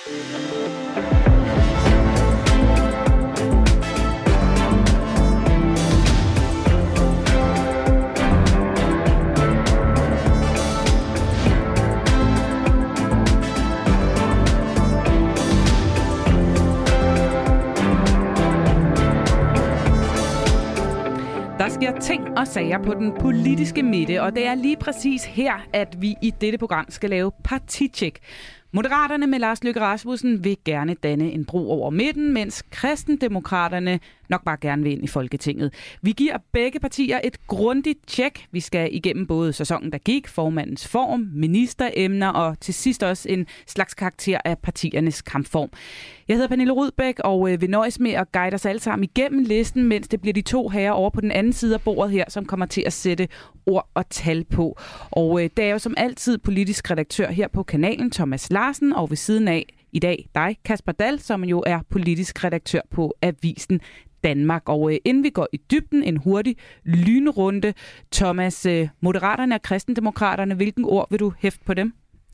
Der sker ting og sager på den politiske midte, og det er lige præcis her, at vi i dette program skal lave partitjek. Moderaterne med Lars Løkke Rasmussen vil gerne danne en bro over midten, mens kristendemokraterne nok bare gerne vil ind i Folketinget. Vi giver begge partier et grundigt tjek. Vi skal igennem både sæsonen, der gik, formandens form, ministeremner og til sidst også en slags karakter af partiernes kampform. Jeg hedder Pernille Rudbæk og øh, vil nøjes med at guide os alle sammen igennem listen, mens det bliver de to herrer over på den anden side af bordet her, som kommer til at sætte ord og tal på. Og øh, det er jo som altid politisk redaktør her på kanalen, Thomas Larsen, og ved siden af i dag dig, Kasper Dahl, som jo er politisk redaktør på Avisen Danmark. Og øh, inden vi går i dybden, en hurtig lynrunde. Thomas, øh, Moderaterne og Kristendemokraterne, hvilken ord vil du hæfte på dem?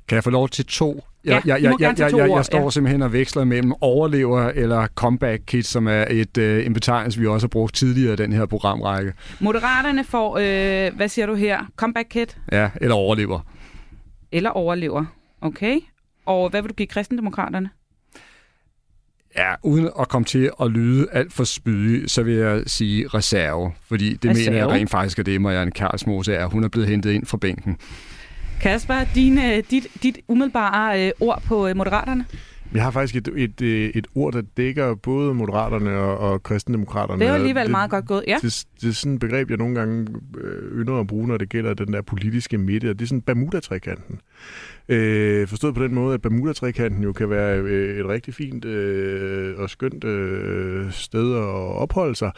Kan jeg få lov til to? Ja, Jeg, jeg, må jeg, jeg, jeg, ord, jeg står ja. simpelthen og veksler mellem overlever eller comeback kit, som er et, øh, en betegnelse, vi også har brugt tidligere i den her programrække. Moderaterne får, øh, hvad siger du her, comeback kit Ja, eller overlever. eller overlever. Okay. Og hvad vil du give Kristendemokraterne? Ja, uden at komme til at lyde alt for spydig, så vil jeg sige reserve. Fordi det Reserve? mener jeg rent faktisk, at det Marianne Karlsmose er. Hun er blevet hentet ind fra bænken. Kasper, dine, dit, dit umiddelbare øh, ord på øh, Moderaterne? Vi har faktisk et, et, øh, et ord, der dækker både Moderaterne og, og Kristendemokraterne. Det er jo alligevel det, meget godt gået. Ja. Det, det er sådan et begreb, jeg nogle gange øh, ynder at bruge, når det gælder den der politiske midte, og det er sådan Bermuda-trekanten. Øh, forstået på den måde, at Bermuda-trekanten jo kan være øh, et rigtig fint øh, og skønt øh, sted at opholde sig,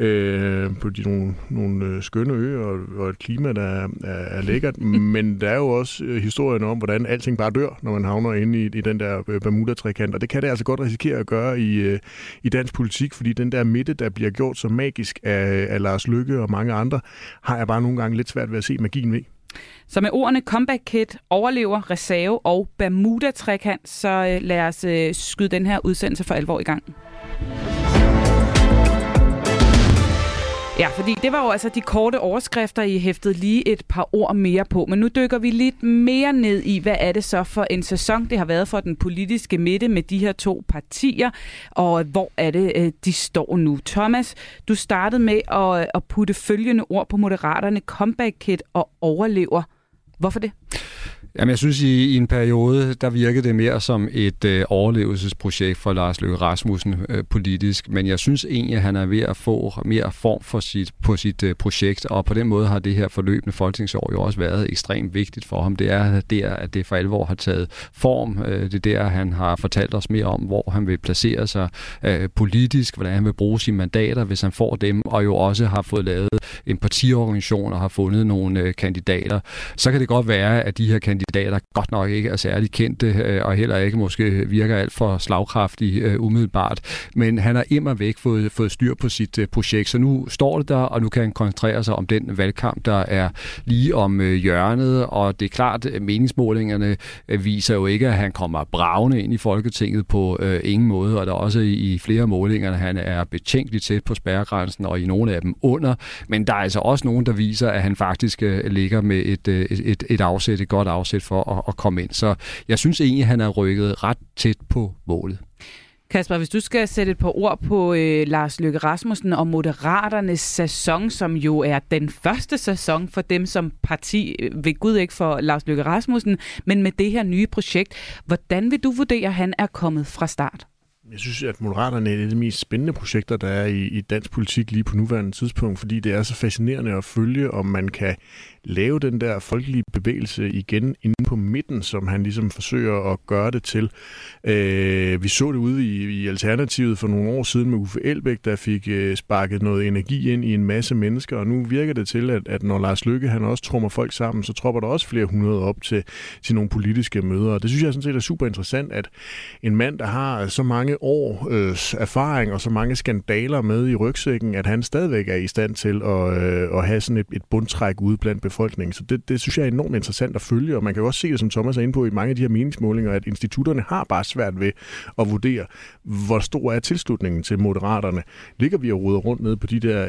øh, på de nogle, nogle øh, skønne øer og, og et klima, der er, er, er lækkert. Men der er jo også øh, historien om, hvordan alting bare dør, når man havner inde i, i den der øh, Bermuda-trekant. Og det kan det altså godt risikere at gøre i, i dansk politik, fordi den der midte, der bliver gjort så magisk af, af Lars Lykke og mange andre, har jeg bare nogle gange lidt svært ved at se magien ved. Så med ordene comeback kit, overlever, reserve og Bermuda-trekant, så lad os skyde den her udsendelse for alvor i gang. Ja, fordi det var jo altså de korte overskrifter, I hæftede lige et par ord mere på. Men nu dykker vi lidt mere ned i, hvad er det så for en sæson, det har været for den politiske midte med de her to partier, og hvor er det, øh, de står nu. Thomas, du startede med at, øh, at putte følgende ord på moderaterne, comeback kit og overlever. Hvorfor det? Jamen, jeg synes, i, i en periode, der virkede det mere som et øh, overlevelsesprojekt for Lars Løkke Rasmussen øh, politisk, men jeg synes egentlig, at han er ved at få mere form for sit, på sit øh, projekt, og på den måde har det her forløbende folketingsår jo også været ekstremt vigtigt for ham. Det er der, at det for alvor har taget form. Øh, det er der, han har fortalt os mere om, hvor han vil placere sig øh, politisk, hvordan han vil bruge sine mandater, hvis han får dem, og jo også har fået lavet en partiorganisation og har fundet nogle øh, kandidater. Så kan det godt være, at de her kandidater godt nok ikke er særlig kendte, øh, og heller ikke måske virker alt for slagkraftige øh, umiddelbart. Men han har immer væk fået, fået styr på sit øh, projekt, så nu står det der, og nu kan han koncentrere sig om den valgkamp, der er lige om øh, hjørnet, og det er klart, at meningsmålingerne øh, viser jo ikke, at han kommer bravende ind i Folketinget på øh, ingen måde, og der er også i, i flere målinger, han er betænkeligt tæt på spærregrænsen, og i nogle af dem under, men der er altså også nogen, der viser, at han faktisk øh, ligger med et, øh, et, et afsæt, et godt afsæt for at, at komme ind. Så jeg synes egentlig, han er rykket ret tæt på målet. Kasper, hvis du skal sætte et par ord på øh, Lars Løkke Rasmussen og Moderaternes sæson, som jo er den første sæson for dem som parti, øh, ved Gud ikke for Lars Løkke Rasmussen, men med det her nye projekt. Hvordan vil du vurdere, at han er kommet fra start? Jeg synes, at Moderaterne er et af de mest spændende projekter, der er i, i dansk politik lige på nuværende tidspunkt, fordi det er så fascinerende at følge, om man kan lave den der folkelige bevægelse igen inde på midten, som han ligesom forsøger at gøre det til. Øh, vi så det ude i, i Alternativet for nogle år siden med Uffe Elbæk, der fik øh, sparket noget energi ind i en masse mennesker, og nu virker det til, at, at når Lars Lykke han også trummer folk sammen, så tropper der også flere hundrede op til, til nogle politiske møder. Og det synes jeg sådan set er super interessant, at en mand, der har så mange års øh, erfaring og så mange skandaler med i rygsækken, at han stadigvæk er i stand til at, øh, at have sådan et, et bundtræk ude blandt befolkningen. Så det, det synes jeg er enormt interessant at følge, og man kan jo også se det, som Thomas er inde på i mange af de her meningsmålinger, at institutterne har bare svært ved at vurdere, hvor stor er tilslutningen til moderaterne. Ligger vi og ruder rundt ned på de der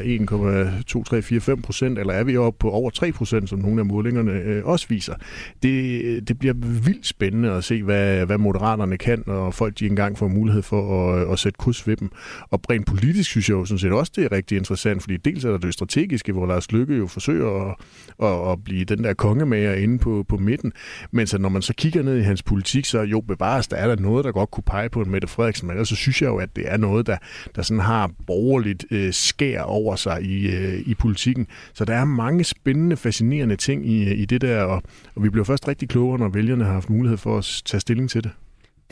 1,2, 3, 4, 5 procent, eller er vi oppe på over 3 procent, som nogle af målingerne øh, også viser? Det, det bliver vildt spændende at se, hvad, hvad moderaterne kan, og folk de engang får mulighed for at, at sætte kurs ved dem. Og rent politisk synes jeg jo sådan set også, det er rigtig interessant, fordi dels er der det strategiske, hvor Lars Lykke jo forsøger at, at, at blive den der kongemager inde på, på midten, men så når man så kigger ned i hans politik, så jo bevares, der er der noget, der godt kunne pege på en Mette Frederiksen, men ellers så synes jeg jo, at det er noget, der, der sådan har borgerligt øh, skær over sig i, øh, i politikken. Så der er mange spændende, fascinerende ting i, øh, i det der, og, og vi bliver først rigtig klogere, når vælgerne har haft mulighed for at tage stilling til det.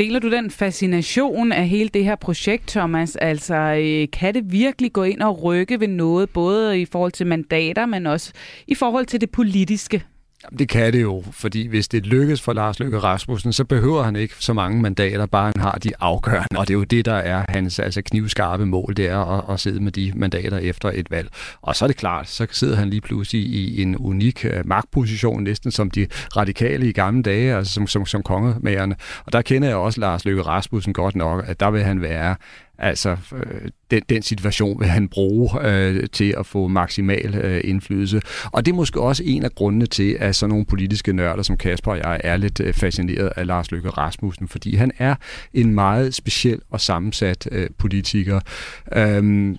Deler du den fascination af hele det her projekt, Thomas? Altså, øh, kan det virkelig gå ind og rykke ved noget, både i forhold til mandater, men også i forhold til det politiske? Jamen, det kan det jo, fordi hvis det lykkes for Lars Løkke Rasmussen, så behøver han ikke så mange mandater, bare han har de afgørende. Og det er jo det, der er hans altså, knivskarpe mål, det er at, at sidde med de mandater efter et valg. Og så er det klart, så sidder han lige pludselig i en unik øh, magtposition, næsten som de radikale i gamle dage, altså som, som, som kongemagerne. Og der kender jeg også Lars Løkke Rasmussen godt nok, at der vil han være Altså, øh, den, den situation vil han bruge øh, til at få maksimal øh, indflydelse. Og det er måske også en af grundene til, at sådan nogle politiske nørder som Kasper og jeg er lidt øh, fascineret af Lars Løkke Rasmussen, fordi han er en meget speciel og sammensat øh, politiker. Øhm,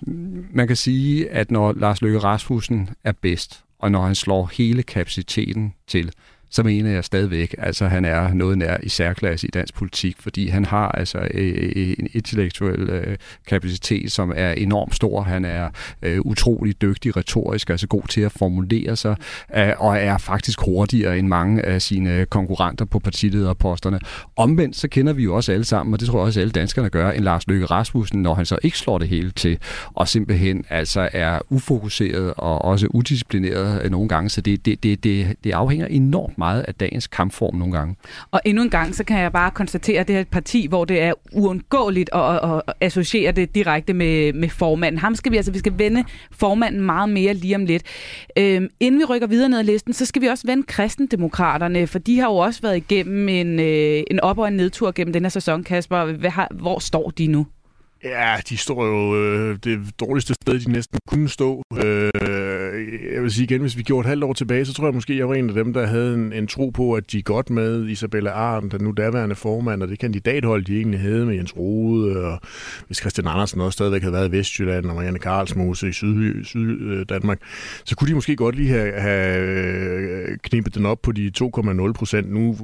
man kan sige, at når Lars Løkke Rasmussen er bedst, og når han slår hele kapaciteten til, så mener jeg stadigvæk, altså han er noget nær i særklasse i dansk politik, fordi han har altså øh, øh en intellektuel øh, kapacitet, som er enormt stor. Han er øh, utrolig dygtig retorisk, altså god til at formulere sig, øh, og er faktisk hurtigere end mange af sine konkurrenter på partilederposterne. Omvendt så kender vi jo også alle sammen, og det tror jeg også alle danskerne gør, en Lars Løkke Rasmussen, når han så ikke slår det hele til, og simpelthen altså er ufokuseret og også udisciplineret nogle gange, så det, det, det, det, det afhænger enormt meget af dagens kampform nogle gange. Og endnu en gang, så kan jeg bare konstatere, at det er et parti, hvor det er uundgåeligt at, at, at associere det direkte med, med formanden. Ham skal vi altså, vi skal vende formanden meget mere lige om lidt. Øhm, inden vi rykker videre ned ad listen, så skal vi også vende kristendemokraterne, for de har jo også været igennem en, øh, en op- og en nedtur gennem den her sæson, Kasper. Hvad har, hvor står de nu? Ja, de står jo øh, det dårligste sted, de næsten kunne stå. Øh, jeg vil sige igen, hvis vi gjorde et halvt år tilbage, så tror jeg måske, jeg var en af dem, der havde en, en tro på, at de godt med Isabella Arndt, den nu daværende formand, og det kandidathold, de egentlig havde med Jens Rode, og hvis Christian Andersen også stadigvæk havde været i Vestjylland, og Marianne Karlsmose i Syd, Syd Danmark, så kunne de måske godt lige have, have øh, knippet den op på de 2,0 procent. Nu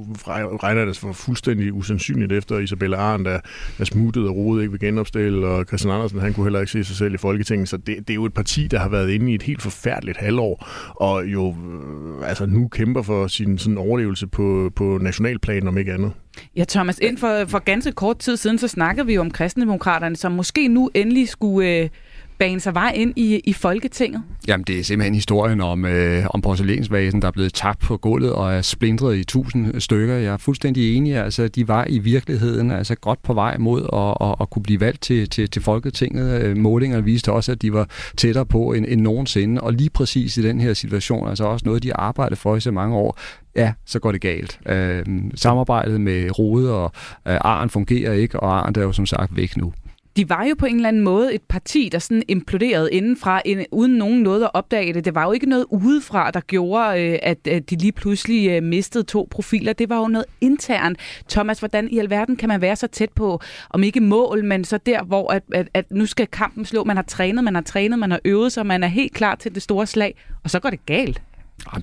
regner det for fuldstændig usandsynligt efter Isabella Arndt der, er smuttet og Rode ikke vil genopstille, og Christian Andersen, han kunne heller ikke se sig selv i Folketinget, så det, det er jo et parti, der har været inde i et helt forfærdeligt halvår, og jo øh, altså nu kæmper for sin sådan overlevelse på, på nationalplan, om ikke andet. Ja, Thomas, inden for, for ganske kort tid siden, så snakkede vi om kristendemokraterne, som måske nu endelig skulle... Øh bane sig vej ind i, i Folketinget? Jamen, det er simpelthen historien om, øh, om porcelænsvasen, der er blevet tabt på gulvet og er splintret i tusind stykker. Jeg er fuldstændig enig. Altså, de var i virkeligheden altså godt på vej mod at, at, at kunne blive valgt til, til, til Folketinget. Målingerne målinger viste også, at de var tættere på end, end nogensinde. Og lige præcis i den her situation, altså også noget, de arbejdede for i så mange år, ja, så går det galt. Øh, samarbejdet med Rode og øh, Arn fungerer ikke, og Arn er jo som sagt væk nu de var jo på en eller anden måde et parti, der sådan imploderede indenfra, ind, uden nogen noget at opdage det. Det var jo ikke noget udefra, der gjorde, øh, at, at de lige pludselig øh, mistede to profiler. Det var jo noget internt. Thomas, hvordan i alverden kan man være så tæt på, om ikke mål, men så der, hvor at, at, at nu skal kampen slå. Man har trænet, man har trænet, man har øvet sig, man er helt klar til det store slag, og så går det galt.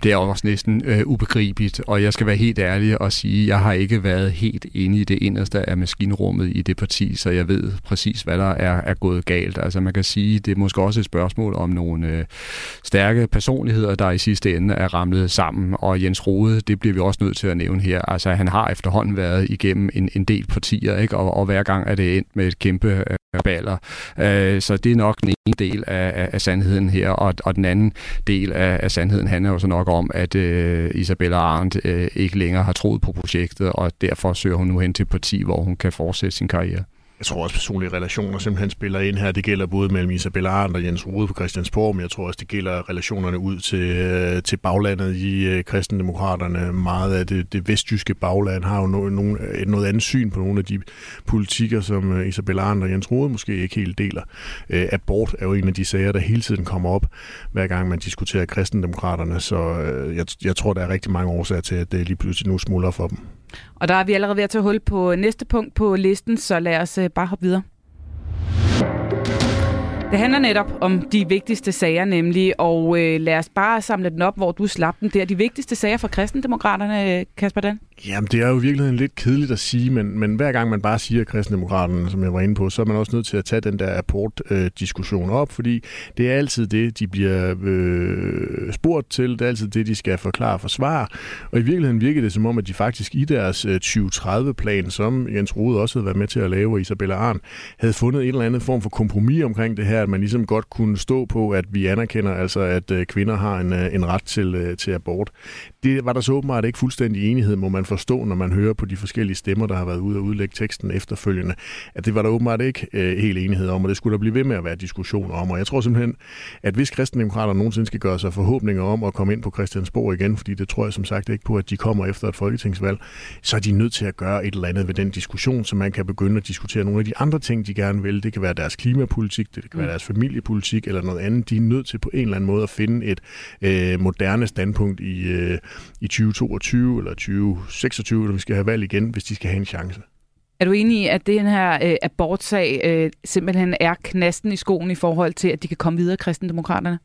Det er også næsten øh, ubegribeligt, og jeg skal være helt ærlig og sige, at jeg har ikke været helt inde i det inderste af maskinrummet i det parti, så jeg ved præcis, hvad der er, er gået galt. Altså man kan sige, det er måske også et spørgsmål om nogle øh, stærke personligheder, der i sidste ende er ramlet sammen, og Jens Rode, det bliver vi også nødt til at nævne her. Altså han har efterhånden været igennem en, en del partier, ikke? Og, og hver gang er det endt med et kæmpe øh, baller. Øh, så det er nok den ene del af, af, af sandheden her, og, og den anden del af, af sandheden handler jo så nok om, at øh, Isabella Arndt øh, ikke længere har troet på projektet, og derfor søger hun nu hen til et parti, hvor hun kan fortsætte sin karriere jeg tror også personlige relationer simpelthen spiller ind her. Det gælder både mellem Isabella Arndt og Jens Rode på Christiansborg, men jeg tror også, det gælder relationerne ud til, øh, til baglandet i øh, kristendemokraterne. Meget af det, det vestjyske bagland har jo no, no, øh, noget andet syn på nogle af de politikker, som Isabella Arndt og Jens Rode måske ikke helt deler. abort er jo en af de sager, der hele tiden kommer op, hver gang man diskuterer kristendemokraterne, så jeg, jeg tror, der er rigtig mange årsager til, at det lige pludselig nu smuldrer for dem. Og der er vi allerede ved at tage hul på næste punkt på listen, så lad os øh, bare hoppe videre. Det handler netop om de vigtigste sager nemlig, og øh, lad os bare samle den op, hvor du slap den der. De vigtigste sager for kristendemokraterne, Kasper Dan? Jamen, det er jo virkelig lidt kedeligt at sige, men, men hver gang man bare siger kristendemokraterne, som jeg var inde på, så er man også nødt til at tage den der apport-diskussion op, fordi det er altid det, de bliver øh, spurgt til, det er altid det, de skal forklare og forsvare, og i virkeligheden virker det som om, at de faktisk i deres øh, 2030-plan, som Jens Rode også havde været med til at lave, og Isabella Arn, havde fundet en eller anden form for kompromis omkring det her, at man ligesom godt kunne stå på, at vi anerkender altså, at øh, kvinder har en, øh, en ret til, øh, til abort. Det var der så åbenbart ikke fuldstændig enighed, må man forstå, når man hører på de forskellige stemmer, der har været ude og udlægge teksten efterfølgende, at det var der åbenbart ikke øh, helt enighed om, og det skulle der blive ved med at være diskussioner om. Og jeg tror simpelthen, at hvis kristendemokrater nogensinde skal gøre sig forhåbninger om at komme ind på Christiansborg igen, fordi det tror jeg som sagt ikke på, at de kommer efter et folketingsvalg, så er de nødt til at gøre et eller andet ved den diskussion, så man kan begynde at diskutere nogle af de andre ting, de gerne vil. Det kan være deres klimapolitik, det kan være mm. deres familiepolitik eller noget andet. De er nødt til på en eller anden måde at finde et øh, moderne standpunkt i, øh, i 2022 eller 2026, når vi skal have valg igen, hvis de skal have en chance. Er du enig i, at den her øh, abortsag øh, simpelthen er knasten i skoen i forhold til, at de kan komme videre, kristendemokraterne?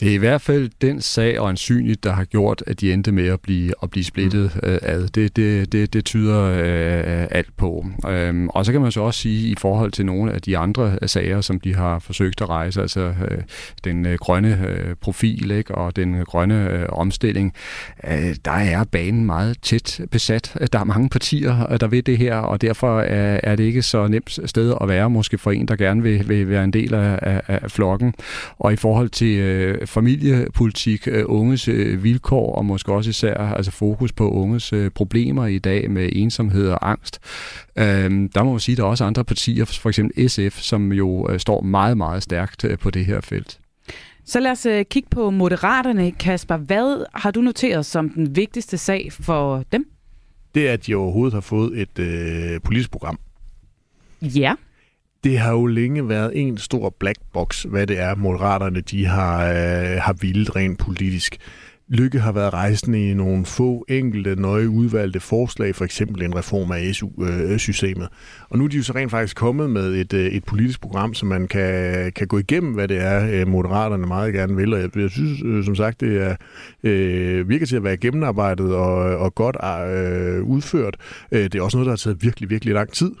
Det er i hvert fald den sag og ansynligt, der har gjort, at de endte med at blive, at blive splittet mm. øh, ad. Det, det, det, det tyder øh, alt på. Øhm, og så kan man så også sige, i forhold til nogle af de andre sager, som de har forsøgt at rejse, altså øh, den øh, grønne øh, profil ikke, og den grønne øh, omstilling, øh, der er banen meget tæt besat. Der er mange partier, der ved det her, og derfor er, er det ikke så nemt sted at være, måske for en, der gerne vil, vil være en del af, af, af flokken. Og i forhold til øh, familiepolitik, øh, unges øh, vilkår og måske også især altså fokus på unges øh, problemer i dag med ensomhed og angst. Øhm, der må man sige, at der er også andre partier, for eksempel SF, som jo står meget, meget stærkt på det her felt. Så lad os kigge på moderaterne. Kasper, hvad har du noteret som den vigtigste sag for dem? Det er, at de overhovedet har fået et øh, politisk program. Ja det har jo længe været en stor black box, hvad det er, moderaterne de har, øh, har vildt rent politisk. Lykke har været rejsende i nogle få enkelte, nøje udvalgte forslag, for eksempel en reform af SU-systemet. Øh, og nu er de jo så rent faktisk kommet med et, øh, et politisk program, som man kan, kan gå igennem, hvad det er, øh, moderaterne meget gerne vil. Og jeg, jeg synes, som sagt, det er, øh, virker til at være gennemarbejdet og, og godt øh, udført. Det er også noget, der har taget virkelig, virkelig lang tid.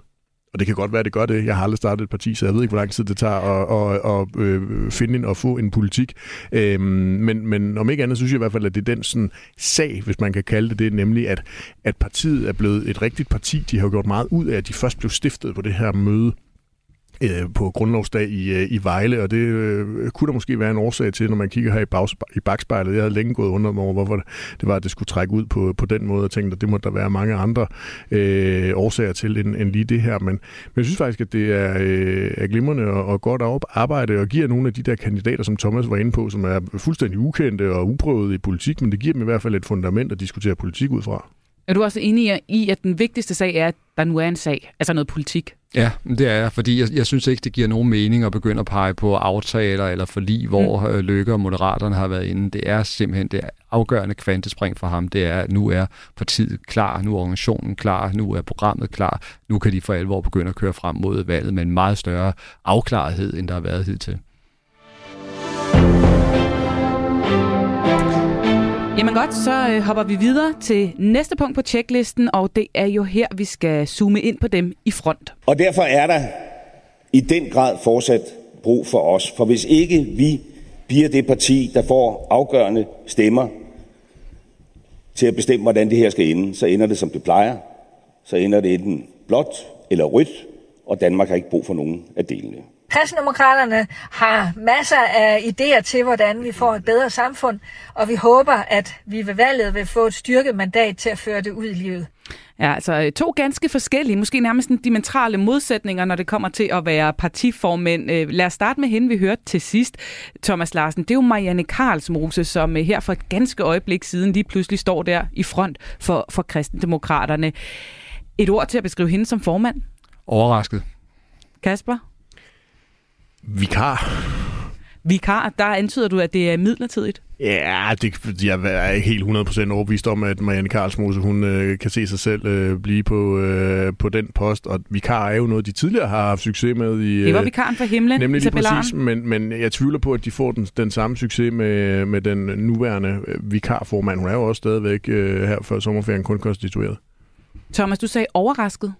Og det kan godt være, at det gør det. Jeg har aldrig startet et parti, så jeg ved ikke, hvor lang tid det tager at, at, at, at finde en og få en politik. Øhm, men, men om ikke andet, synes jeg i hvert fald, at det er den sådan, sag, hvis man kan kalde det det, nemlig at, at partiet er blevet et rigtigt parti. De har gjort meget ud af, at de først blev stiftet på det her møde øh, på grundlovsdag i, øh, i Vejle, og det øh, kunne der måske være en årsag til, når man kigger her i, bag, i bagspejlet. Jeg havde længe gået under mig over, hvorfor det var, at det skulle trække ud på, på den måde, og tænkte, at det må der være mange andre øh, årsager til, end, end lige det her. Men, men jeg synes faktisk, at det er, øh, er glimrende og, og godt arbejde, og giver nogle af de der kandidater, som Thomas var inde på, som er fuldstændig ukendte og uprøvede i politik, men det giver dem i hvert fald et fundament at diskutere politik ud fra. Er du også enig i, at den vigtigste sag er, at der nu er en sag, altså noget politik? Ja, det er jeg, fordi jeg, jeg synes ikke, det giver nogen mening at begynde at pege på aftaler eller forlig, hvor mm. Øh, Lykke og Moderaterne har været inde. Det er simpelthen det afgørende kvantespring for ham. Det er, at nu er partiet klar, nu er organisationen klar, nu er programmet klar. Nu kan de for alvor begynde at køre frem mod valget med en meget større afklarethed, end der har været hidtil. Jamen godt, så øh, hopper vi videre til næste punkt på tjeklisten, og det er jo her, vi skal zoome ind på dem i front. Og derfor er der i den grad fortsat brug for os. For hvis ikke vi bliver det parti, der får afgørende stemmer til at bestemme, hvordan det her skal ende, så ender det, som det plejer. Så ender det enten blåt eller rødt, og Danmark har ikke brug for nogen af delene. Kristendemokraterne har masser af idéer til, hvordan vi får et bedre samfund, og vi håber, at vi ved valget vil få et styrket mandat til at føre det ud i livet. Ja, altså to ganske forskellige, måske nærmest en dimensionale modsætninger, når det kommer til at være partiformænd. Øh, lad os starte med hende, vi hørte til sidst, Thomas Larsen. Det er jo Marianne Karlsmose, som øh, her for et ganske øjeblik siden lige pludselig står der i front for, for kristendemokraterne. Et ord til at beskrive hende som formand? Overrasket. Kasper? Vikar. Vikar, der antyder du, at det er midlertidigt? Ja, det, jeg er ikke helt 100% overbevist om, at Marianne Karlsmose, hun øh, kan se sig selv øh, blive på, øh, på den post. Og vikar er jo noget, de tidligere har haft succes med. I, det var vikaren for himlen, Nemlig lige præcis, men, men jeg tvivler på, at de får den, den samme succes med, med den nuværende vikarformand. Hun er jo også stadigvæk øh, her før sommerferien kun konstitueret. Thomas, du sagde overrasket.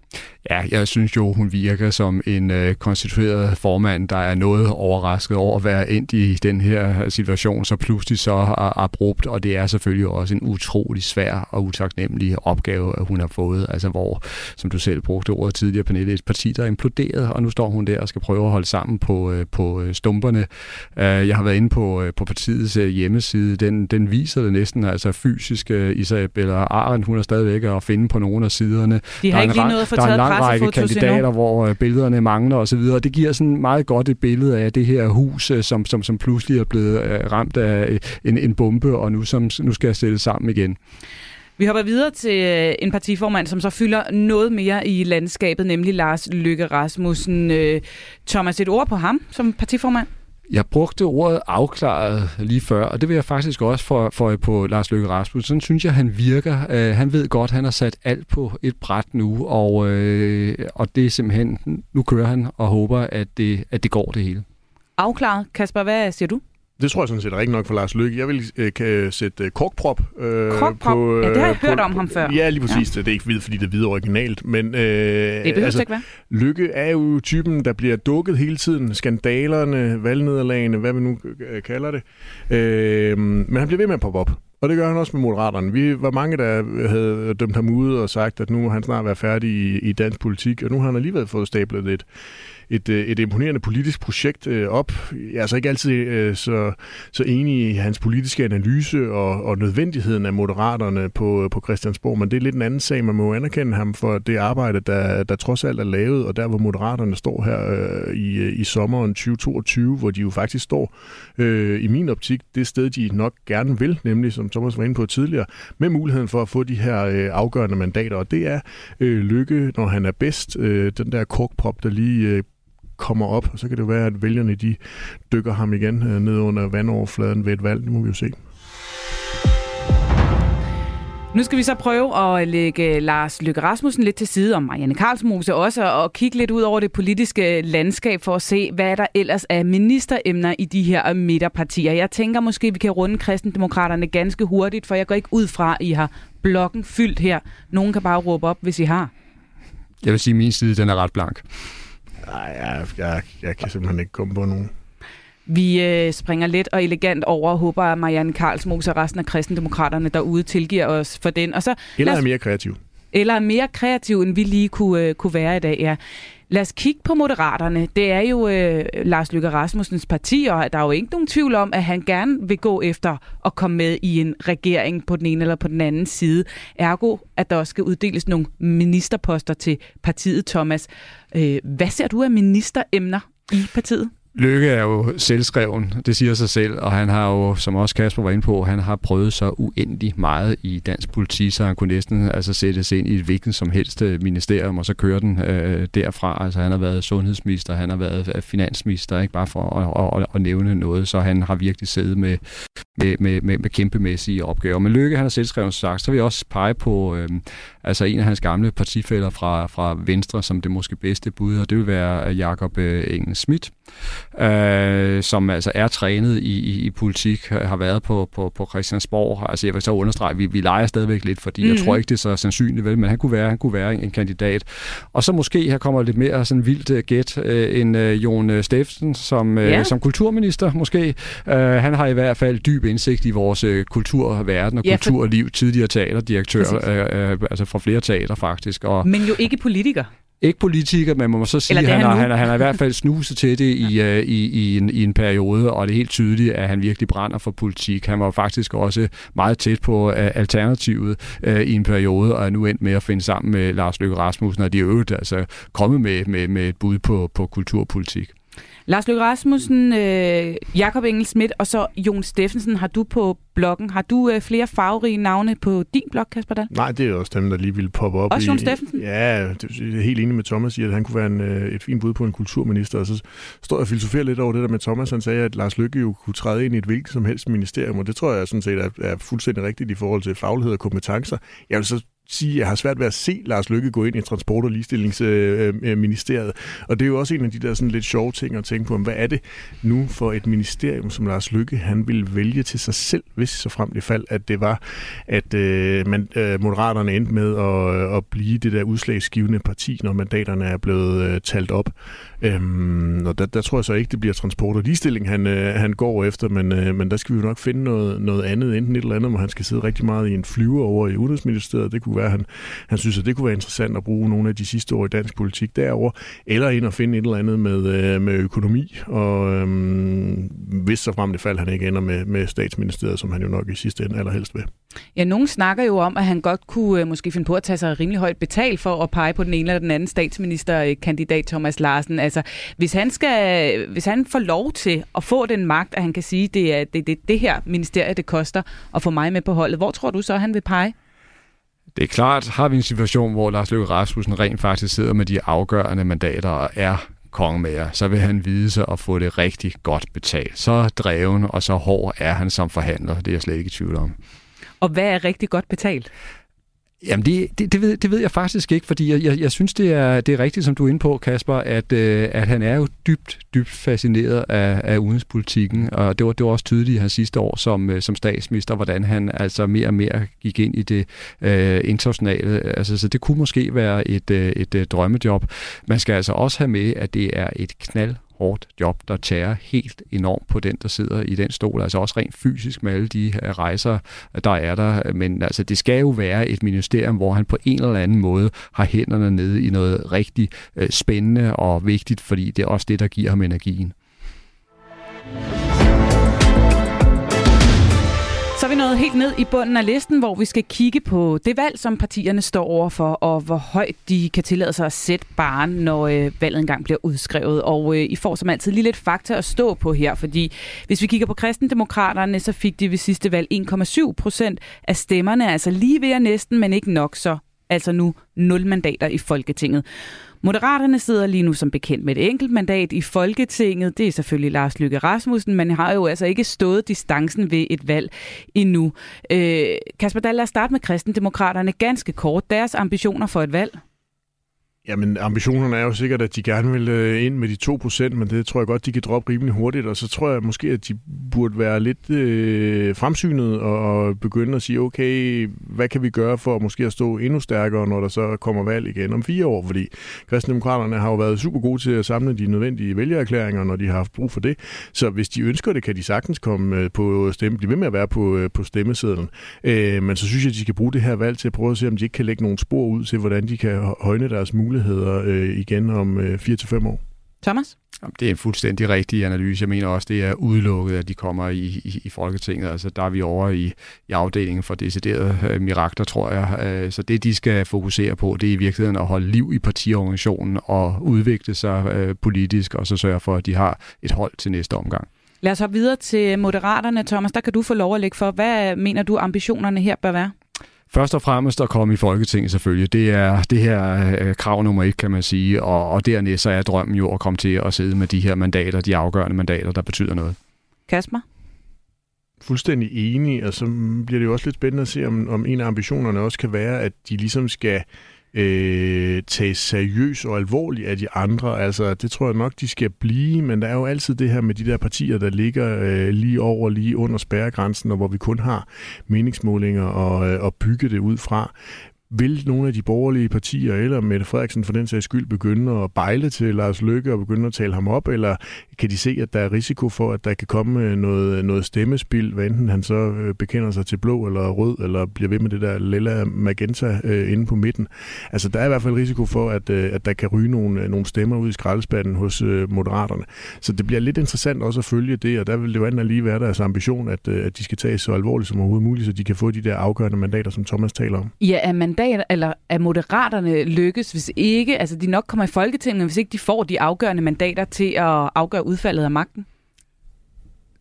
Ja, jeg synes jo, hun virker som en øh, konstitueret formand, der er noget overrasket over at være ind i den her situation, så pludselig så abrupt, og det er selvfølgelig også en utrolig svær og utaknemmelig opgave, at hun har fået, altså hvor, som du selv brugte ordet tidligere, Pernille, et parti, der er imploderet, og nu står hun der og skal prøve at holde sammen på, øh, på øh, stumperne. Øh, jeg har været inde på, øh, på partiets øh, hjemmeside, den, den viser det næsten, altså fysisk, øh, Isabella Arendt, hun er stadigvæk at finde på nogen af siderne. De har ikke lige noget at få taget række kandidater, hvor øh, billederne mangler osv. Det giver sådan meget godt et billede af det her hus, øh, som, som, som pludselig er blevet øh, ramt af en, en bombe, og nu, som, nu skal jeg sætte sammen igen. Vi hopper videre til en partiformand, som så fylder noget mere i landskabet, nemlig Lars Løkke Rasmussen. Thomas, et ord på ham som partiformand? Jeg brugte ordet afklaret lige før, og det vil jeg faktisk også få for på Lars Løkke Rasmussen. Sådan synes jeg, han virker. Øh, han ved godt, han har sat alt på et bræt nu, og, øh, og det er simpelthen, nu kører han og håber, at det, at det går det hele. Afklaret. Kasper, hvad siger du? Det tror jeg sådan set er rigtig nok for Lars Lykke. Jeg vil øh, kan sætte øh, korkprop, øh, korkprop på... Øh, ja, det har jeg hørt om ham før. Ja, lige præcis. Ja. Det er ikke vidt, fordi det er videre originalt. Men, øh, det behøver altså, ikke være. Lykke er jo typen, der bliver dukket hele tiden. Skandalerne, valgnederlagene, hvad vi nu øh, kalder det. Øh, men han bliver ved med at poppe op. Og det gør han også med Moderaterne. Vi var mange, der havde dømt ham ude og sagt, at nu må han snart være færdig i, i dansk politik, og nu har han alligevel fået stablet et, et, øh, et imponerende politisk projekt øh, op. Jeg er altså ikke altid øh, så, så enig i hans politiske analyse og, og nødvendigheden af moderaterne på, på Christiansborg, men det er lidt en anden sag. Man må anerkende ham for det arbejde, der, der trods alt er lavet, og der hvor moderaterne står her øh, i, øh, i sommeren 2022, hvor de jo faktisk står øh, i min optik det sted, de nok gerne vil, nemlig som Thomas var inde på tidligere, med muligheden for at få de her øh, afgørende mandater, og det er øh, lykke, når han er bedst, øh, den der korkprop, der lige øh, kommer op, og så kan det være, at vælgerne de dykker ham igen øh, ned under vandoverfladen ved et valg. Det må vi jo se. Nu skal vi så prøve at lægge Lars Løkke Rasmussen lidt til side, og Marianne Karlsmose også, og kigge lidt ud over det politiske landskab for at se, hvad der ellers er ministeremner i de her midterpartier. Jeg tænker måske, vi kan runde kristendemokraterne ganske hurtigt, for jeg går ikke ud fra, at I har blokken fyldt her. Nogen kan bare råbe op, hvis I har. Jeg vil sige, at min side den er ret blank. Nej, jeg, jeg, jeg kan simpelthen ikke komme på nogen. Vi øh, springer let og elegant over og håber, at Marianne Karlsmose og resten af kristendemokraterne derude tilgiver os for den. Og så, eller er mere kreativ. Eller er mere kreativ, end vi lige kunne, øh, kunne være i dag, ja. Lad os kigge på Moderaterne. Det er jo øh, Lars Løkke Rasmussens parti, og der er jo ikke nogen tvivl om, at han gerne vil gå efter at komme med i en regering på den ene eller på den anden side. Ergo, at der også skal uddeles nogle ministerposter til partiet, Thomas. Øh, hvad ser du af ministeremner i partiet? Lykke er jo selvskreven, det siger sig selv, og han har jo, som også Kasper var inde på, han har prøvet så uendelig meget i dansk politi, så han kunne næsten altså, sætte sig ind i et hvilken som helst øh, ministerium, og så køre den øh, derfra. Altså han har været sundhedsminister, han har været øh, finansminister, ikke bare for at, at, at, at nævne noget, så han har virkelig siddet med, med, med, med, med kæmpemæssige opgaver. Men Lykke, han har selvskreven sagt, så vil jeg også pege på øh, altså en af hans gamle partifælder fra, fra Venstre, som det måske bedste bud, og det vil være øh, Jakob øh, Engel Schmidt, øh, som altså er trænet i, i, i politik, har været på, på, på Christiansborg. Altså jeg vil så understrege, vi, vi leger stadigvæk lidt, fordi mm. jeg mhm. tror ikke, det er så sandsynligt, vel, men han kunne være, han kunne være en kandidat. Og så måske her kommer lidt mere sådan vildt uh, gæt uh, end uh, Jon Steffensen som, uh, yeah. som kulturminister måske. Uh, han har i hvert fald dyb indsigt i vores uh, kulturverden og ja, kulturliv, for... tidligere teaterdirektør, uh, uh, altså fra flere teater faktisk. Og, men jo ikke politiker. Ikke politiker, men man må så sige, at han, han, han, han har i hvert fald snuset til det i, ja. uh, i, i, en, i en periode, og det er helt tydeligt, at han virkelig brænder for politik. Han var faktisk også meget tæt på uh, alternativet uh, i en periode, og er nu endt med at finde sammen med Lars Løkke Rasmussen, og de er øvrigt altså kommet med, med, med et bud på, på kulturpolitik. Lars Løkke Rasmussen, øh, Jakob Engel Schmidt og så Jon Steffensen har du på bloggen. Har du øh, flere farverige navne på din blog, Kasper Dahl? Nej, det er også dem, der lige ville poppe op. Også Jon Steffensen? Ja, det, er helt enig med Thomas i, at han kunne være en, øh, et fint bud på en kulturminister. Og så står jeg og filosoferer lidt over det der med Thomas. Han sagde, at Lars Løkke jo kunne træde ind i et hvilket som helst ministerium, og det tror jeg sådan set er, er fuldstændig rigtigt i forhold til faglighed og kompetencer. Jeg vil så sige, at jeg har svært ved at se Lars Lykke gå ind i Transport- og Ligestillingsministeriet. Og det er jo også en af de der sådan lidt sjove ting at tænke på, hvad er det nu for et ministerium, som Lars Lykke han ville vælge til sig selv, hvis så frem det fald, at det var, at øh, man, øh, Moderaterne endte med at, øh, at blive det der udslagsgivende parti, når mandaterne er blevet øh, talt op. Øhm, og der, der tror jeg så ikke, det bliver transport og ligestilling, han, øh, han går efter, men, øh, men der skal vi jo nok finde noget, noget andet, enten et eller andet, hvor han skal sidde rigtig meget i en flyver over i Udenrigsministeriet. Det kunne være, at han, han synes, at det kunne være interessant at bruge nogle af de sidste år i dansk politik derover eller ind og finde et eller andet med, øh, med økonomi, og øh, hvis så frem det fald, han ikke ender med, med statsministeriet, som han jo nok i sidste ende allerhelst vil. Ja, nogen snakker jo om, at han godt kunne øh, måske finde på at tage sig rimelig højt betalt for at pege på den ene eller den anden statsministerkandidat Thomas Larsen. Altså, hvis han, skal, hvis han får lov til at få den magt, at han kan sige, det er det, det, det her ministerie, det koster at få mig med på holdet, hvor tror du så, han vil pege? Det er klart, har vi en situation, hvor Lars Løkke Rasmussen rent faktisk sidder med de afgørende mandater og er kongemager, så vil han vide sig at få det rigtig godt betalt. Så dreven og så hård er han som forhandler, det er jeg slet ikke i tvivl om. Og hvad er rigtig godt betalt? Jamen, det, det, det, ved, det ved jeg faktisk ikke, fordi jeg, jeg, jeg synes, det er, det er rigtigt, som du er inde på, Kasper, at, øh, at han er jo dybt, dybt fascineret af, af udenrigspolitikken, og det var, det var også tydeligt i hans sidste år som, øh, som statsminister, hvordan han altså mere og mere gik ind i det øh, internationale. Altså, så det kunne måske være et, øh, et, et drømmejob. Man skal altså også have med, at det er et knald hårdt job, der tærer helt enormt på den, der sidder i den stol. Altså også rent fysisk med alle de rejser, der er der. Men altså, det skal jo være et ministerium, hvor han på en eller anden måde har hænderne nede i noget rigtig øh, spændende og vigtigt, fordi det er også det, der giver ham energien. thank you nået helt ned i bunden af listen, hvor vi skal kigge på det valg, som partierne står overfor, og hvor højt de kan tillade sig at sætte barn, når øh, valget engang bliver udskrevet. Og øh, I får som altid lige lidt fakta at stå på her, fordi hvis vi kigger på kristendemokraterne, så fik de ved sidste valg 1,7 procent af stemmerne, altså lige ved at næsten, men ikke nok så altså nu 0 mandater i Folketinget. Moderaterne sidder lige nu som bekendt med et enkelt mandat i Folketinget. Det er selvfølgelig Lars Lykke Rasmussen, men har jo altså ikke stået distancen ved et valg endnu. Øh, Kasper Dahl, lad os starte med kristendemokraterne ganske kort. Deres ambitioner for et valg? Jamen, ambitionerne er jo sikkert, at de gerne vil øh, ind med de 2%, men det tror jeg godt, de kan droppe rimelig hurtigt, og så tror jeg måske, at de burde være lidt øh, fremsynet og begynde at sige, okay, hvad kan vi gøre for måske at stå endnu stærkere, når der så kommer valg igen om fire år, fordi kristendemokraterne har jo været super gode til at samle de nødvendige vælgererklæringer, når de har haft brug for det, så hvis de ønsker det, kan de sagtens komme øh, på stemme, blive ved med at være på, øh, på stemmesedlen, men så synes jeg, at de skal bruge det her valg til at prøve at se, om de ikke kan lægge nogle spor ud til, hvordan de kan højne deres muligheder muligheder øh, igen om øh, 4-5 år. Thomas? Det er en fuldstændig rigtig analyse. Jeg mener også, det er udelukket, at de kommer i, i, i Folketinget. Altså, der er vi over i, i afdelingen for deciderede øh, mirakler, tror jeg. Øh, så det, de skal fokusere på, det er i virkeligheden at holde liv i partiorganisationen og udvikle sig øh, politisk, og så sørge for, at de har et hold til næste omgang. Lad os hoppe videre til Moderaterne. Thomas, der kan du få lov at lægge for. Hvad mener du, ambitionerne her bør være? Først og fremmest at komme i Folketinget selvfølgelig. Det er det her øh, krav nummer et, kan man sige. Og, og dernæst så er drømmen jo at komme til at sidde med de her mandater, de afgørende mandater, der betyder noget. Kasper? Fuldstændig enig, og så bliver det jo også lidt spændende at se, om, om en af ambitionerne også kan være, at de ligesom skal øh, tages seriøst og alvorligt af de andre. Altså, det tror jeg nok, de skal blive, men der er jo altid det her med de der partier, der ligger øh, lige over, lige under spærregrænsen, og hvor vi kun har meningsmålinger og, øh, og bygge det ud fra vil nogle af de borgerlige partier, eller Mette Frederiksen for den sags skyld, begynde at bejle til Lars Løkke og begynde at tale ham op, eller kan de se, at der er risiko for, at der kan komme øh, noget, noget stemmespil, hvad enten han så øh, bekender sig til blå eller rød, eller bliver ved med det der lilla magenta øh, inde på midten. Altså, der er i hvert fald risiko for, at, øh, at der kan ryge nogle, øh, nogle stemmer ud i skraldespanden hos øh, moderaterne. Så det bliver lidt interessant også at følge det, og der vil det jo andet lige være deres ambition, at, øh, at de skal tage så alvorligt som overhovedet muligt, så de kan få de der afgørende mandater, som Thomas taler om. Ja, er mandater, eller er moderaterne lykkes, hvis ikke, altså de nok kommer i Folketinget, hvis ikke de får de afgørende mandater til at afgøre udfaldet af magten?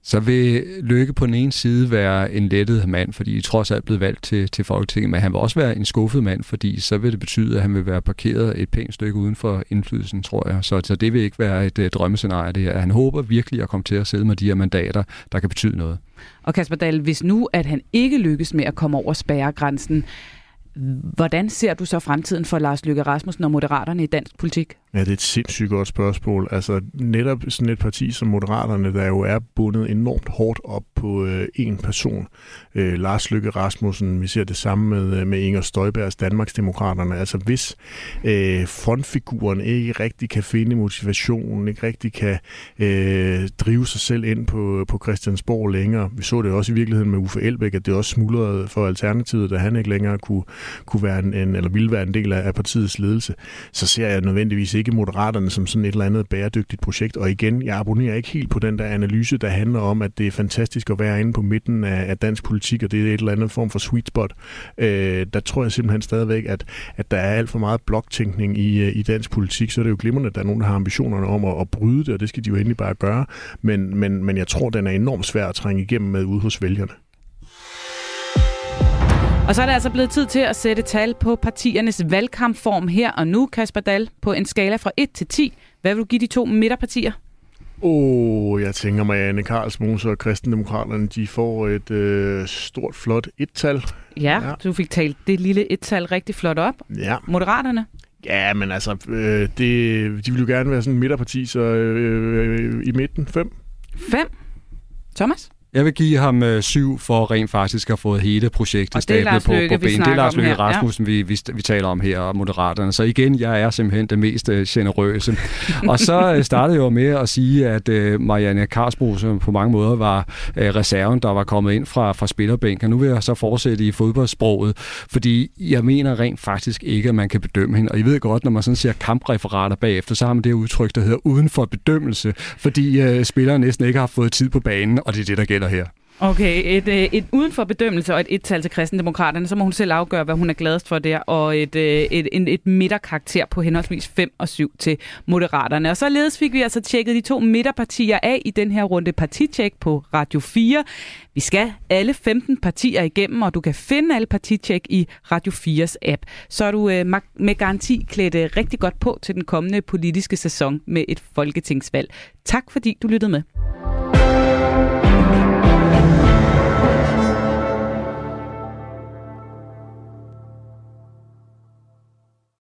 så vil Løkke på den ene side være en lettet mand, fordi de trods alt blevet valgt til, til Folketinget, men han vil også være en skuffet mand, fordi så vil det betyde, at han vil være parkeret et pænt stykke uden for indflydelsen, tror jeg. Så, så det vil ikke være et uh, drømmescenarie, det her. Han håber virkelig at komme til at sidde med de her mandater, der kan betyde noget. Og Kasper Dahl, hvis nu, at han ikke lykkes med at komme over spærregrænsen, Hvordan ser du så fremtiden for Lars Løkke Rasmussen og Moderaterne i dansk politik? Ja, det er et sindssygt godt spørgsmål. Altså netop sådan et parti som Moderaterne, der jo er bundet enormt hårdt op på øh, person. Øh, Lars Løkke Rasmussen, vi ser det samme med, øh, med Inger Støjbergs Danmarksdemokraterne. Altså hvis øh, frontfiguren ikke rigtig kan finde motivationen, ikke rigtig kan øh, drive sig selv ind på, på Christiansborg længere. Vi så det også i virkeligheden med Uffe Elbæk, at det også smuldrede for Alternativet, da han ikke længere kunne, kunne være en, en, eller ville være en del af, af partiets ledelse. Så ser jeg nødvendigvis ikke Moderaterne som sådan et eller andet bæredygtigt projekt. Og igen, jeg abonnerer ikke helt på den der analyse, der handler om, at det er fantastisk at være inde på midten af, af dansk politik, og det er et eller andet form for sweet spot. Øh, der tror jeg simpelthen stadigvæk, at, at der er alt for meget bloktænkning i, øh, i dansk politik, så er det jo glimrende, at der er nogen, der har ambitionerne om at, at bryde det, og det skal de jo endelig bare gøre. Men, men, men jeg tror, den er enormt svær at trænge igennem med ude hos vælgerne. Og så er det altså blevet tid til at sætte tal på partiernes valgkampform her og nu, Kasper Dahl, på en skala fra 1 til 10. Hvad vil du give de to midterpartier? Åh, oh, jeg tænker mig, at Anne Karlsmose og Kristendemokraterne, de får et øh, stort, flot et-tal. Ja, ja, du fik talt det lille et-tal rigtig flot op. Ja. Moderaterne? Ja, men altså, øh, det, de vil jo gerne være sådan en midterparti, så øh, øh, i midten, 5. 5? Thomas? Jeg vil give ham øh, syv for rent faktisk at have fået hele projektet stablet på, på ben. Det er Lars Løkke Rasmussen, ja. vi, vi, vi taler om her, og Moderaterne. Så igen, jeg er simpelthen det mest øh, generøse. og så øh, startede jeg jo med at sige, at øh, Marianne Karsbro, som på mange måder var øh, reserven, der var kommet ind fra, fra spillerbænken. Nu vil jeg så fortsætte i fodboldsproget, fordi jeg mener rent faktisk ikke, at man kan bedømme hende. Og I ved godt, når man sådan ser kampreferater bagefter, så har man det udtryk, der hedder uden for bedømmelse, fordi øh, spillere næsten ikke har fået tid på banen, og det er det, der gælder her. Okay, et, et, et uden for bedømmelse og et et-tal til kristendemokraterne, så må hun selv afgøre, hvad hun er gladest for der, og et, øh, et, et, et midterkarakter på henholdsvis 5 og 7 til moderaterne. Og således fik vi altså tjekket de to midterpartier af i den her runde partitjek på Radio 4. Vi skal alle 15 partier igennem, og du kan finde alle partitjek i Radio 4's app. Så er du øh, med garanti klædt øh, rigtig godt på til den kommende politiske sæson med et folketingsvalg. Tak fordi du lyttede med.